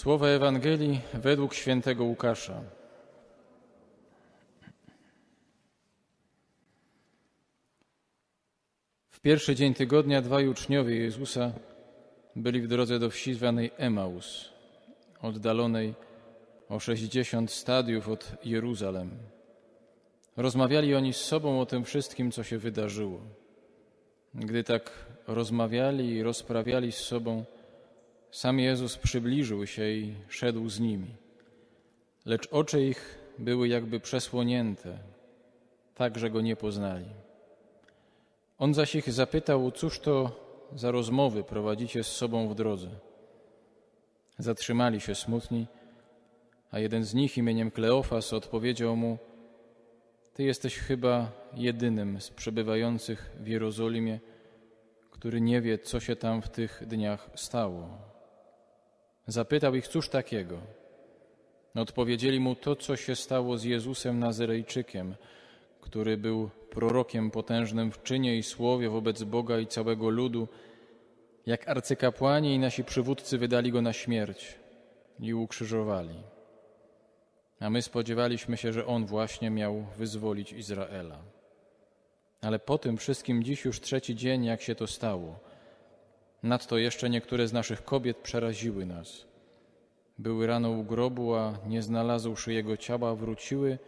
Słowa Ewangelii według świętego Łukasza. W pierwszy dzień tygodnia dwaj uczniowie Jezusa byli w drodze do wsi zwanej Emaus, oddalonej o sześćdziesiąt stadiów od Jeruzalem. Rozmawiali oni z sobą o tym wszystkim, co się wydarzyło. Gdy tak rozmawiali i rozprawiali z sobą, sam Jezus przybliżył się i szedł z nimi. Lecz oczy ich były jakby przesłonięte, tak że go nie poznali. On zaś ich zapytał, cóż to za rozmowy prowadzicie z sobą w drodze. Zatrzymali się smutni, a jeden z nich imieniem Kleofas odpowiedział mu: Ty jesteś chyba jedynym z przebywających w Jerozolimie, który nie wie, co się tam w tych dniach stało. Zapytał ich, cóż takiego? Odpowiedzieli mu to, co się stało z Jezusem Nazarejczykiem, który był prorokiem potężnym w czynie i słowie wobec Boga i całego ludu, jak arcykapłani i nasi przywódcy wydali go na śmierć i ukrzyżowali. A my spodziewaliśmy się, że on właśnie miał wyzwolić Izraela. Ale po tym wszystkim dziś już trzeci dzień, jak się to stało. Nadto jeszcze niektóre z naszych kobiet przeraziły nas. Były rano u grobu, a nie znalazłszy jego ciała, wróciły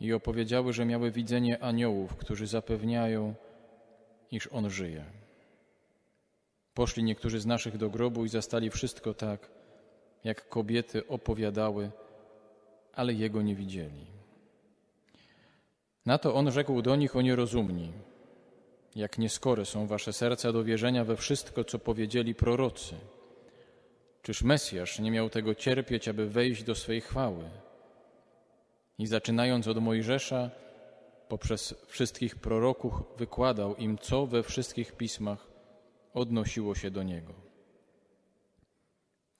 i opowiedziały, że miały widzenie aniołów, którzy zapewniają, iż on żyje. Poszli niektórzy z naszych do grobu i zastali wszystko tak, jak kobiety opowiadały, ale jego nie widzieli. Na to on rzekł do nich o nierozumni. Jak nieskore są wasze serca do wierzenia we wszystko, co powiedzieli prorocy. Czyż Mesjasz nie miał tego cierpieć, aby wejść do swej chwały? I zaczynając od Mojżesza, poprzez wszystkich proroków wykładał im, co we wszystkich pismach odnosiło się do niego.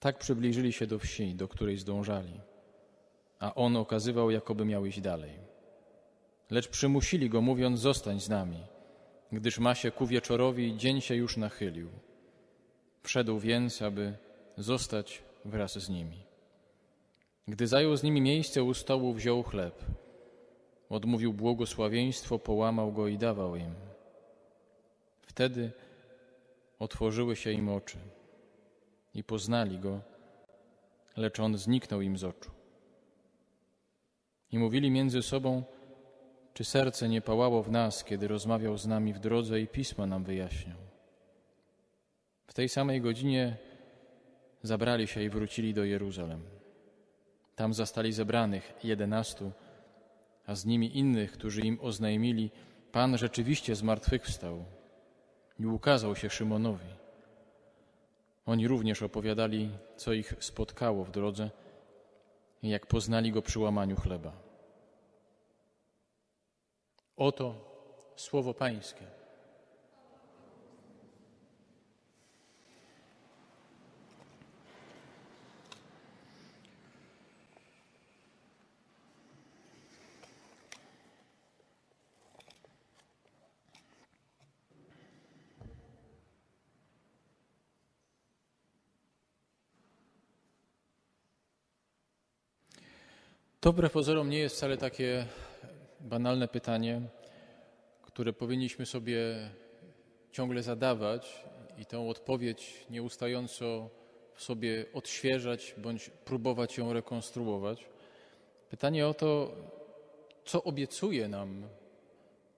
Tak przybliżyli się do wsi, do której zdążali, a on okazywał, jakoby miał iść dalej. Lecz przymusili go, mówiąc: Zostań z nami, gdyż ma się ku wieczorowi dzień się już nachylił. Wszedł więc, aby zostać wraz z nimi. Gdy zajął z nimi miejsce u stołu, wziął chleb. Odmówił błogosławieństwo, połamał go i dawał im. Wtedy otworzyły się im oczy i poznali go, lecz on zniknął im z oczu. I mówili między sobą, czy serce nie pałało w nas, kiedy rozmawiał z nami w drodze i pisma nam wyjaśniał. W tej samej godzinie zabrali się i wrócili do Jeruzalem. Tam zastali zebranych jedenastu, a z nimi innych, którzy im oznajmili, Pan rzeczywiście zmartwychwstał i ukazał się Szymonowi. Oni również opowiadali, co ich spotkało w drodze i jak poznali go przy łamaniu chleba. Oto słowo Pańskie. To wbrew pozorom nie jest wcale takie banalne pytanie, które powinniśmy sobie ciągle zadawać i tą odpowiedź nieustająco w sobie odświeżać bądź próbować ją rekonstruować. Pytanie o to, co obiecuje nam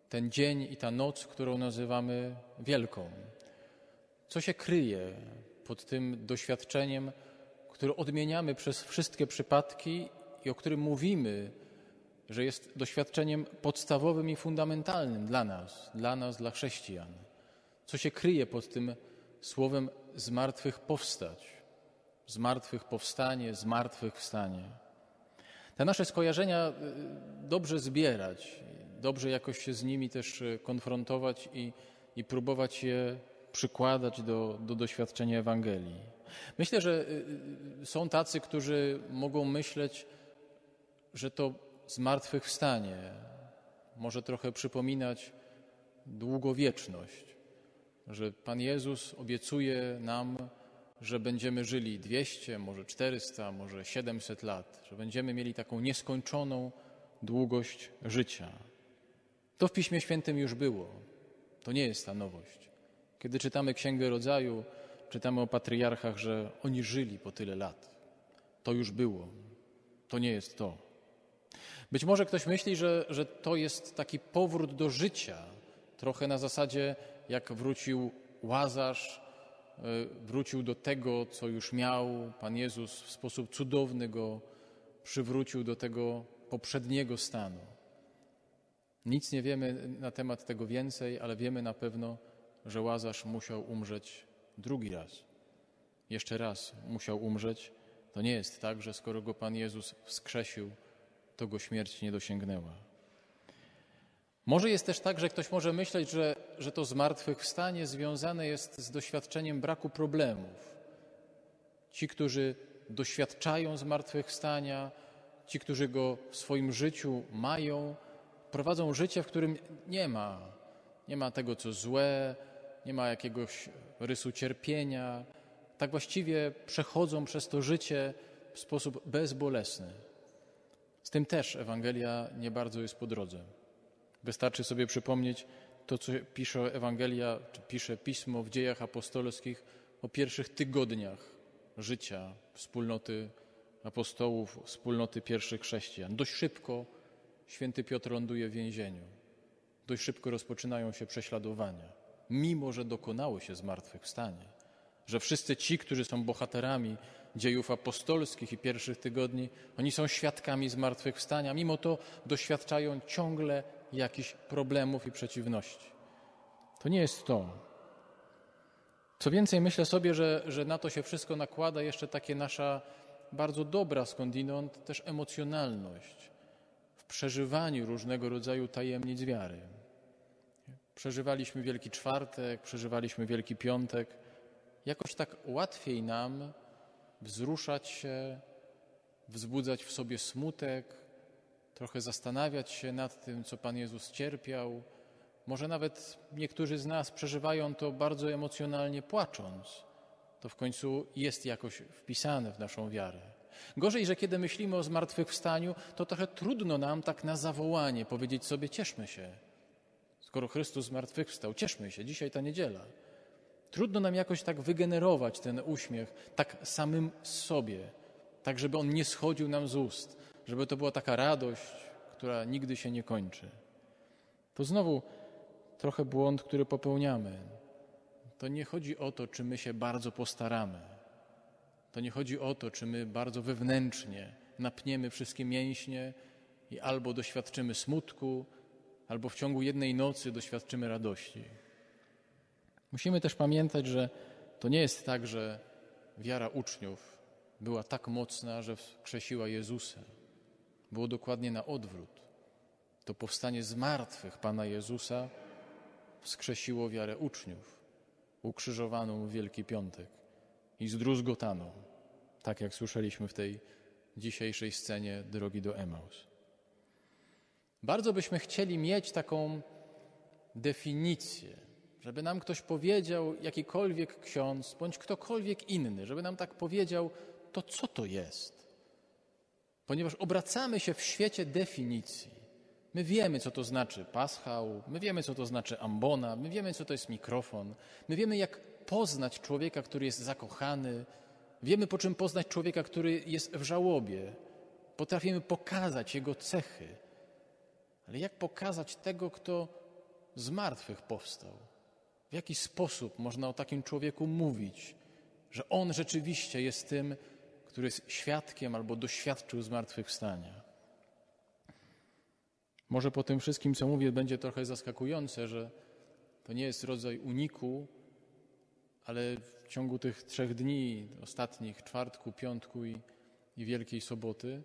ten dzień i ta noc, którą nazywamy Wielką. Co się kryje pod tym doświadczeniem, które odmieniamy przez wszystkie przypadki i o którym mówimy, że jest doświadczeniem podstawowym i fundamentalnym dla nas, dla nas, dla chrześcijan. Co się kryje pod tym słowem zmartwych powstać, zmartwych powstanie, zmartwych wstanie. Te nasze skojarzenia y, dobrze zbierać, dobrze jakoś się z nimi też y, konfrontować i, i próbować je przykładać do, do doświadczenia Ewangelii. Myślę, że y, są tacy, którzy mogą myśleć, że to zmartwychwstanie może trochę przypominać długowieczność, że Pan Jezus obiecuje nam, że będziemy żyli 200, może 400, może 700 lat, że będziemy mieli taką nieskończoną długość życia. To w Piśmie Świętym już było. To nie jest ta nowość. Kiedy czytamy Księgę Rodzaju, czytamy o patriarchach, że oni żyli po tyle lat. To już było. To nie jest to. Być może ktoś myśli, że, że to jest taki powrót do życia, trochę na zasadzie, jak wrócił Łazarz, e, wrócił do tego, co już miał. Pan Jezus w sposób cudowny go przywrócił do tego poprzedniego stanu. Nic nie wiemy na temat tego więcej, ale wiemy na pewno, że Łazarz musiał umrzeć drugi raz. Jeszcze raz musiał umrzeć. To nie jest tak, że skoro go Pan Jezus wskrzesił, to go śmierć nie dosięgnęła. Może jest też tak, że ktoś może myśleć, że, że to zmartwychwstanie związane jest z doświadczeniem braku problemów. Ci, którzy doświadczają zmartwychwstania, ci, którzy go w swoim życiu mają, prowadzą życie, w którym nie ma, nie ma tego, co złe, nie ma jakiegoś rysu cierpienia. Tak właściwie przechodzą przez to życie w sposób bezbolesny. Z tym też Ewangelia nie bardzo jest po drodze. Wystarczy sobie przypomnieć to, co pisze Ewangelia, czy pisze Pismo w dziejach apostolskich o pierwszych tygodniach życia wspólnoty apostołów, wspólnoty pierwszych chrześcijan. Dość szybko święty Piotr ląduje w więzieniu. Dość szybko rozpoczynają się prześladowania, mimo że dokonało się zmartwychwstanie. Że wszyscy ci, którzy są bohaterami dziejów apostolskich i pierwszych tygodni, oni są świadkami zmartwychwstania, mimo to doświadczają ciągle jakichś problemów i przeciwności. To nie jest to. Co więcej, myślę sobie, że, że na to się wszystko nakłada jeszcze takie nasza bardzo dobra skądinąd też emocjonalność w przeżywaniu różnego rodzaju tajemnic wiary. Przeżywaliśmy Wielki Czwartek, przeżywaliśmy Wielki Piątek. Jakoś tak łatwiej nam wzruszać się, wzbudzać w sobie smutek, trochę zastanawiać się nad tym, co Pan Jezus cierpiał. Może nawet niektórzy z nas przeżywają to bardzo emocjonalnie płacząc. To w końcu jest jakoś wpisane w naszą wiarę. Gorzej, że kiedy myślimy o zmartwychwstaniu, to trochę trudno nam tak na zawołanie powiedzieć sobie: cieszmy się. Skoro Chrystus zmartwychwstał, cieszmy się, dzisiaj ta niedziela. Trudno nam jakoś tak wygenerować ten uśmiech, tak samym sobie, tak żeby on nie schodził nam z ust, żeby to była taka radość, która nigdy się nie kończy. To znowu trochę błąd, który popełniamy. To nie chodzi o to, czy my się bardzo postaramy. To nie chodzi o to, czy my bardzo wewnętrznie napniemy wszystkie mięśnie i albo doświadczymy smutku, albo w ciągu jednej nocy doświadczymy radości. Musimy też pamiętać, że to nie jest tak, że wiara uczniów była tak mocna, że wskrzesiła Jezusa. Było dokładnie na odwrót. To powstanie z martwych Pana Jezusa wskrzesiło wiarę uczniów, ukrzyżowaną w Wielki Piątek i zdruzgotaną, tak jak słyszeliśmy w tej dzisiejszej scenie drogi do Emaus. Bardzo byśmy chcieli mieć taką definicję, żeby nam ktoś powiedział, jakikolwiek ksiądz bądź ktokolwiek inny, żeby nam tak powiedział, to co to jest. Ponieważ obracamy się w świecie definicji. My wiemy, co to znaczy paschał, my wiemy, co to znaczy ambona, my wiemy, co to jest mikrofon, my wiemy, jak poznać człowieka, który jest zakochany, wiemy, po czym poznać człowieka, który jest w żałobie. Potrafimy pokazać jego cechy. Ale jak pokazać tego, kto z martwych powstał? W jaki sposób można o takim człowieku mówić, że on rzeczywiście jest tym, który jest świadkiem albo doświadczył zmartwychwstania? Może po tym wszystkim, co mówię, będzie trochę zaskakujące, że to nie jest rodzaj uniku, ale w ciągu tych trzech dni ostatnich, czwartku, piątku i, i Wielkiej Soboty,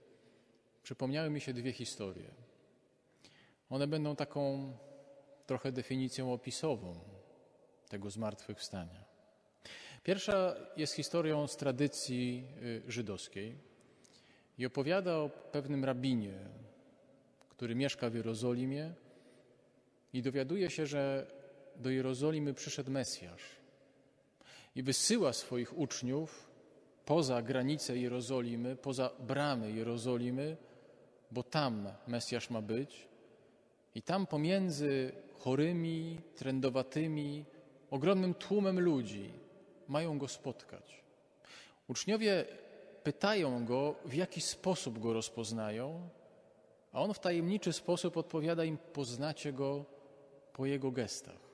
przypomniały mi się dwie historie. One będą taką trochę definicją opisową tego zmartwychwstania. Pierwsza jest historią z tradycji y, żydowskiej i opowiada o pewnym rabinie, który mieszka w Jerozolimie i dowiaduje się, że do Jerozolimy przyszedł Mesjasz. i wysyła swoich uczniów poza granice Jerozolimy, poza bramy Jerozolimy, bo tam Mesjasz ma być. I tam pomiędzy chorymi, trędowatymi, ogromnym tłumem ludzi mają go spotkać. Uczniowie pytają go, w jaki sposób go rozpoznają, a on w tajemniczy sposób odpowiada im: Poznacie go po jego gestach.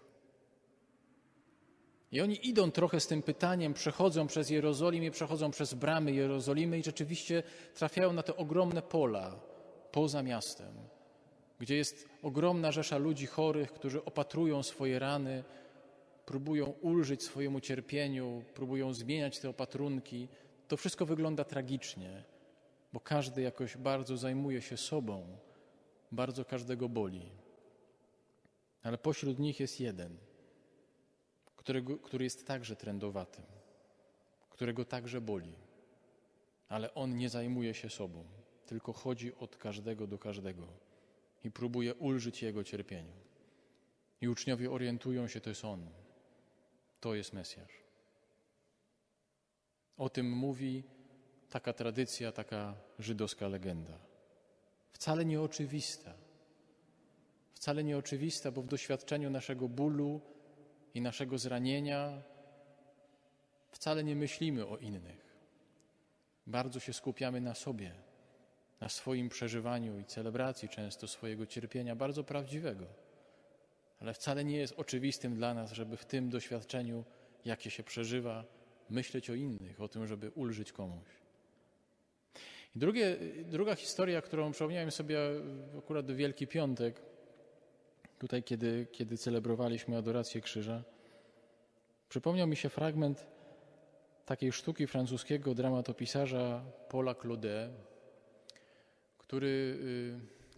I oni idą trochę z tym pytaniem, przechodzą przez Jerozolimę, przechodzą przez bramy Jerozolimy i rzeczywiście trafiają na te ogromne pola poza miastem, gdzie jest ogromna rzesza ludzi chorych, którzy opatrują swoje rany, próbują ulżyć swojemu cierpieniu, próbują zmieniać te opatrunki. To wszystko wygląda tragicznie, bo każdy jakoś bardzo zajmuje się sobą, bardzo każdego boli. Ale pośród nich jest jeden, którego, który jest także trędowatym, którego także boli, ale on nie zajmuje się sobą, tylko chodzi od każdego do każdego i próbuje ulżyć jego cierpieniu. I uczniowie orientują się, to jest on, to jest Mesjasz. O tym mówi taka tradycja, taka żydowska legenda. Wcale nieoczywista. Wcale nieoczywista, bo w doświadczeniu naszego bólu i naszego zranienia wcale nie myślimy o innych. Bardzo się skupiamy na sobie, na swoim przeżywaniu i celebracji często swojego cierpienia, bardzo prawdziwego. Ale wcale nie jest oczywistym dla nas, żeby w tym doświadczeniu, jakie się przeżywa, myśleć o innych, o tym, żeby ulżyć komuś. I drugie, druga historia, którą przypomniałem sobie akurat w Wielki Piątek, tutaj kiedy, kiedy celebrowaliśmy adorację krzyża, przypomniał mi się fragment takiej sztuki francuskiego dramatopisarza Paula Claudet, który,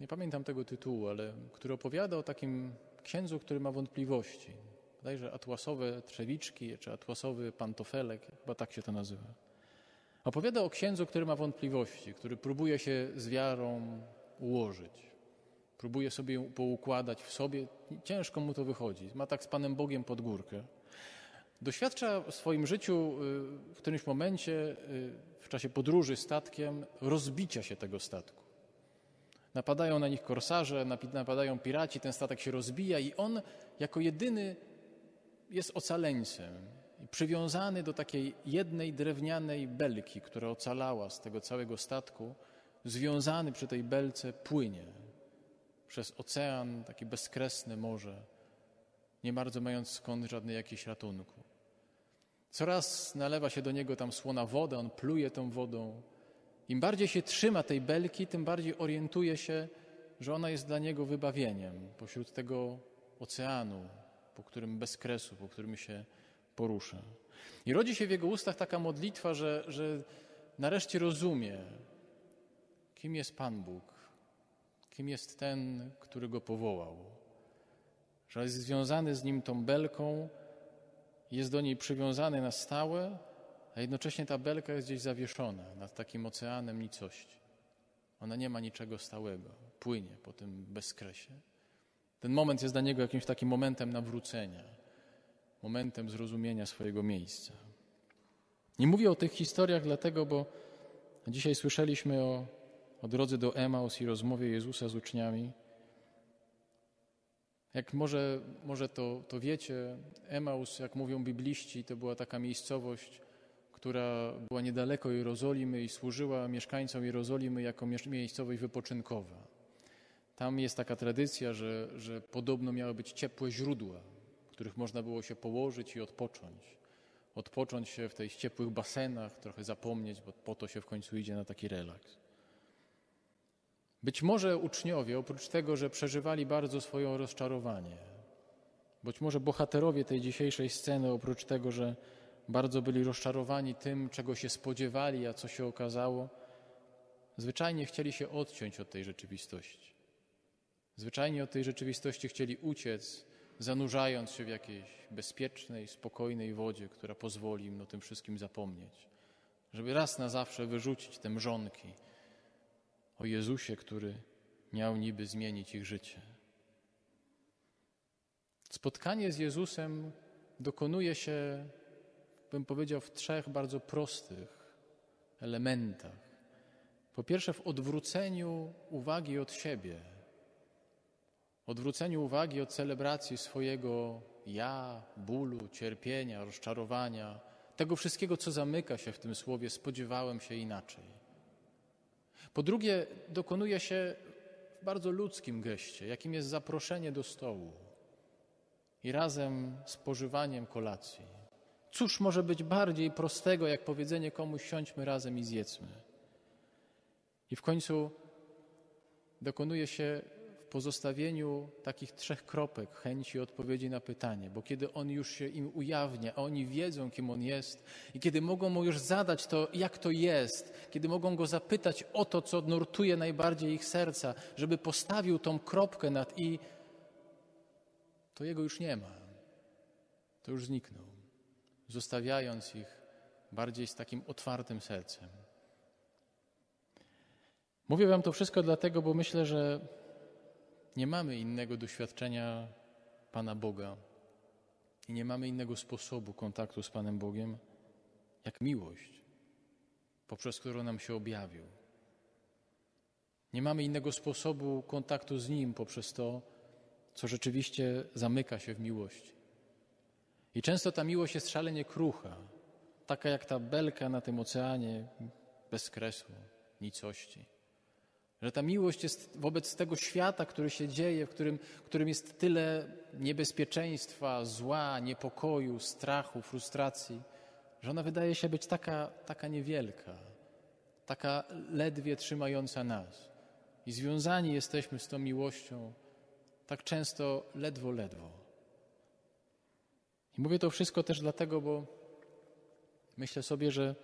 y, nie pamiętam tego tytułu, ale który opowiada o takim księdzu, który ma wątpliwości. Bodajże atłasowe trzewiczki, czy atłasowy pantofelek, chyba tak się to nazywa. Opowiada o księdzu, który ma wątpliwości, który próbuje się z wiarą ułożyć. Próbuje sobie ją poukładać w sobie. Ciężko mu to wychodzi. Ma tak z Panem Bogiem pod górkę. Doświadcza w swoim życiu y, w którymś momencie, y, w czasie podróży statkiem, rozbicia się tego statku. Napadają na nich korsarze, napadają piraci, ten statek się rozbija i on jako jedyny jest ocaleńcem przywiązany do takiej jednej drewnianej belki, która ocalała z tego całego statku, związany przy tej belce płynie przez ocean, takie bezkresne morze, nie bardzo mając skąd żadnej jakiejś ratunku. Coraz nalewa się do niego tam słona woda, on pluje tą wodą. Im bardziej się trzyma tej belki, tym bardziej orientuje się, że ona jest dla niego wybawieniem pośród tego oceanu, po którym bez kresu, po którym się porusza. I rodzi się w jego ustach taka modlitwa, że, że nareszcie rozumie, kim jest Pan Bóg, kim jest ten, który go powołał. Że jest związany z nim tą belką, jest do niej przywiązany na stałe, a jednocześnie ta belka jest gdzieś zawieszona nad takim oceanem nicości. Ona nie ma niczego stałego, płynie po tym bezkresie. Ten moment jest dla niego jakimś takim momentem nawrócenia, momentem zrozumienia swojego miejsca. Nie mówię o tych historiach dlatego, bo dzisiaj słyszeliśmy o, o drodze do Emaus i rozmowie Jezusa z uczniami. Jak może, może to, to wiecie, Emaus, jak mówią bibliści, to była taka miejscowość, która była niedaleko Jerozolimy i służyła mieszkańcom Jerozolimy jako miejscowość wypoczynkowa. Tam jest taka tradycja, że, że podobno miały być ciepłe źródła, w których można było się położyć i odpocząć. Odpocząć się w tych ciepłych basenach, trochę zapomnieć, bo po to się w końcu idzie na taki relaks. Być może uczniowie, oprócz tego, że przeżywali bardzo swoje rozczarowanie, być może bohaterowie tej dzisiejszej sceny, oprócz tego, że bardzo byli rozczarowani tym, czego się spodziewali, a co się okazało, zwyczajnie chcieli się odciąć od tej rzeczywistości. Zwyczajnie od tej rzeczywistości chcieli uciec, zanurzając się w jakiejś bezpiecznej, spokojnej wodzie, która pozwoli im o tym wszystkim zapomnieć. Żeby raz na zawsze wyrzucić te mrzonki o Jezusie, który miał niby zmienić ich życie. Spotkanie z Jezusem dokonuje się bym powiedział, w trzech bardzo prostych elementach. Po pierwsze, w odwróceniu uwagi od siebie, odwróceniu uwagi od celebracji swojego ja, bólu, cierpienia, rozczarowania, tego wszystkiego, co zamyka się w tym słowie, spodziewałem się inaczej. Po drugie, dokonuje się w bardzo ludzkim geście, jakim jest zaproszenie do stołu i razem spożywaniem kolacji. Cóż może być bardziej prostego, jak powiedzenie komuś siądźmy razem i zjedzmy. I w końcu dokonuje się pozostawieniu takich trzech kropek chęci odpowiedzi na pytanie, bo kiedy On już się im ujawnia, a oni wiedzą, kim On jest, i kiedy mogą Mu już zadać to, jak to jest, kiedy mogą Go zapytać o to, co nurtuje najbardziej ich serca, żeby postawił tą kropkę nad i, to Jego już nie ma. To już zniknął, zostawiając ich bardziej z takim otwartym sercem. Mówię Wam to wszystko dlatego, bo myślę, że nie mamy innego doświadczenia Pana Boga i nie mamy innego sposobu kontaktu z Panem Bogiem, jak miłość, poprzez którą nam się objawił. Nie mamy innego sposobu kontaktu z Nim poprzez to, co rzeczywiście zamyka się w miłości. I często ta miłość jest szalenie krucha, taka jak ta belka na tym oceanie bez kresu, nicości. Że ta miłość jest wobec tego świata, który się dzieje, w którym, w którym jest tyle niebezpieczeństwa, zła, niepokoju, strachu, frustracji, że ona wydaje się być taka, taka niewielka, taka ledwie trzymająca nas. I związani jesteśmy z tą miłością tak często ledwo, ledwo. I mówię to wszystko też dlatego, bo myślę sobie, że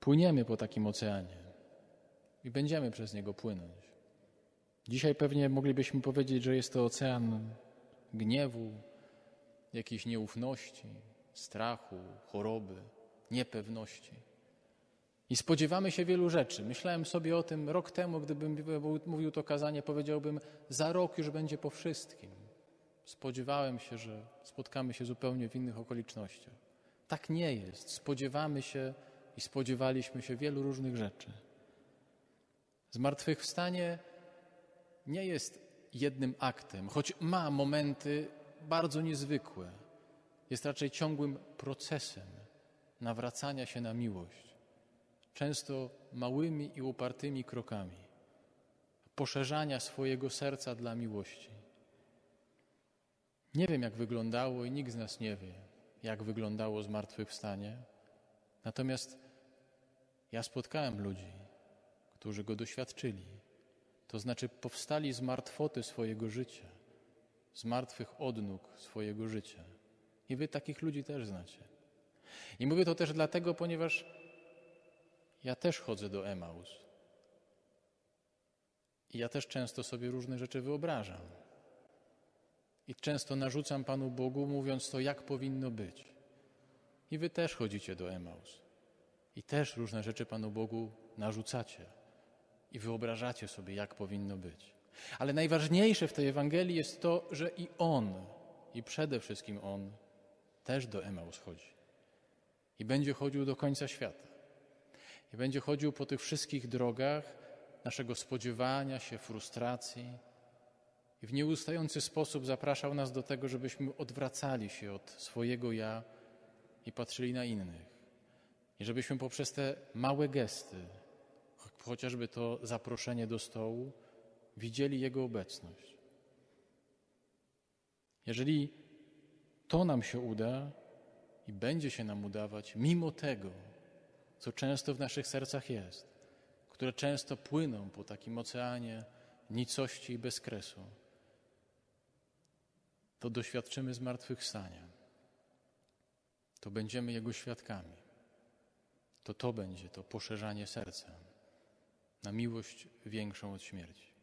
płyniemy po takim oceanie i będziemy przez niego płynąć. Dzisiaj pewnie moglibyśmy powiedzieć, że jest to ocean gniewu, jakiejś nieufności, strachu, choroby, niepewności. I spodziewamy się wielu rzeczy. Myślałem sobie o tym rok temu, gdybym mówił to kazanie, powiedziałbym: Za rok już będzie po wszystkim. Spodziewałem się, że spotkamy się zupełnie w innych okolicznościach. Tak nie jest. Spodziewamy się i spodziewaliśmy się wielu różnych rzeczy. Zmartwychwstanie nie jest jednym aktem, choć ma momenty bardzo niezwykłe. Jest raczej ciągłym procesem nawracania się na miłość, często małymi i upartymi krokami, poszerzania swojego serca dla miłości. Nie wiem, jak wyglądało i nikt z nas nie wie, jak wyglądało zmartwychwstanie. Natomiast ja spotkałem ludzi, którzy go doświadczyli. To znaczy powstali z martwoty swojego życia, z martwych odnóg swojego życia. I wy takich ludzi też znacie. I mówię to też dlatego, ponieważ ja też chodzę do Emaus. I ja też często sobie różne rzeczy wyobrażam. I często narzucam Panu Bogu, mówiąc to, jak powinno być. I wy też chodzicie do Emaus. I też różne rzeczy Panu Bogu narzucacie i wyobrażacie sobie, jak powinno być. Ale najważniejsze w tej Ewangelii jest to, że i On, i przede wszystkim On, też do Emaus chodzi. I będzie chodził do końca świata. I będzie chodził po tych wszystkich drogach naszego spodziewania się, frustracji. I w nieustający sposób zapraszał nas do tego, żebyśmy odwracali się od swojego ja i patrzyli na innych. I żebyśmy poprzez te małe gesty, chociażby to zaproszenie do stołu, widzieli Jego obecność. Jeżeli to nam się uda i będzie się nam udawać, mimo tego, co często w naszych sercach jest, które często płyną po takim oceanie nicości i bezkresu, to doświadczymy zmartwychwstania. To będziemy Jego świadkami. To to będzie to poszerzanie serca na miłość większą od śmierci.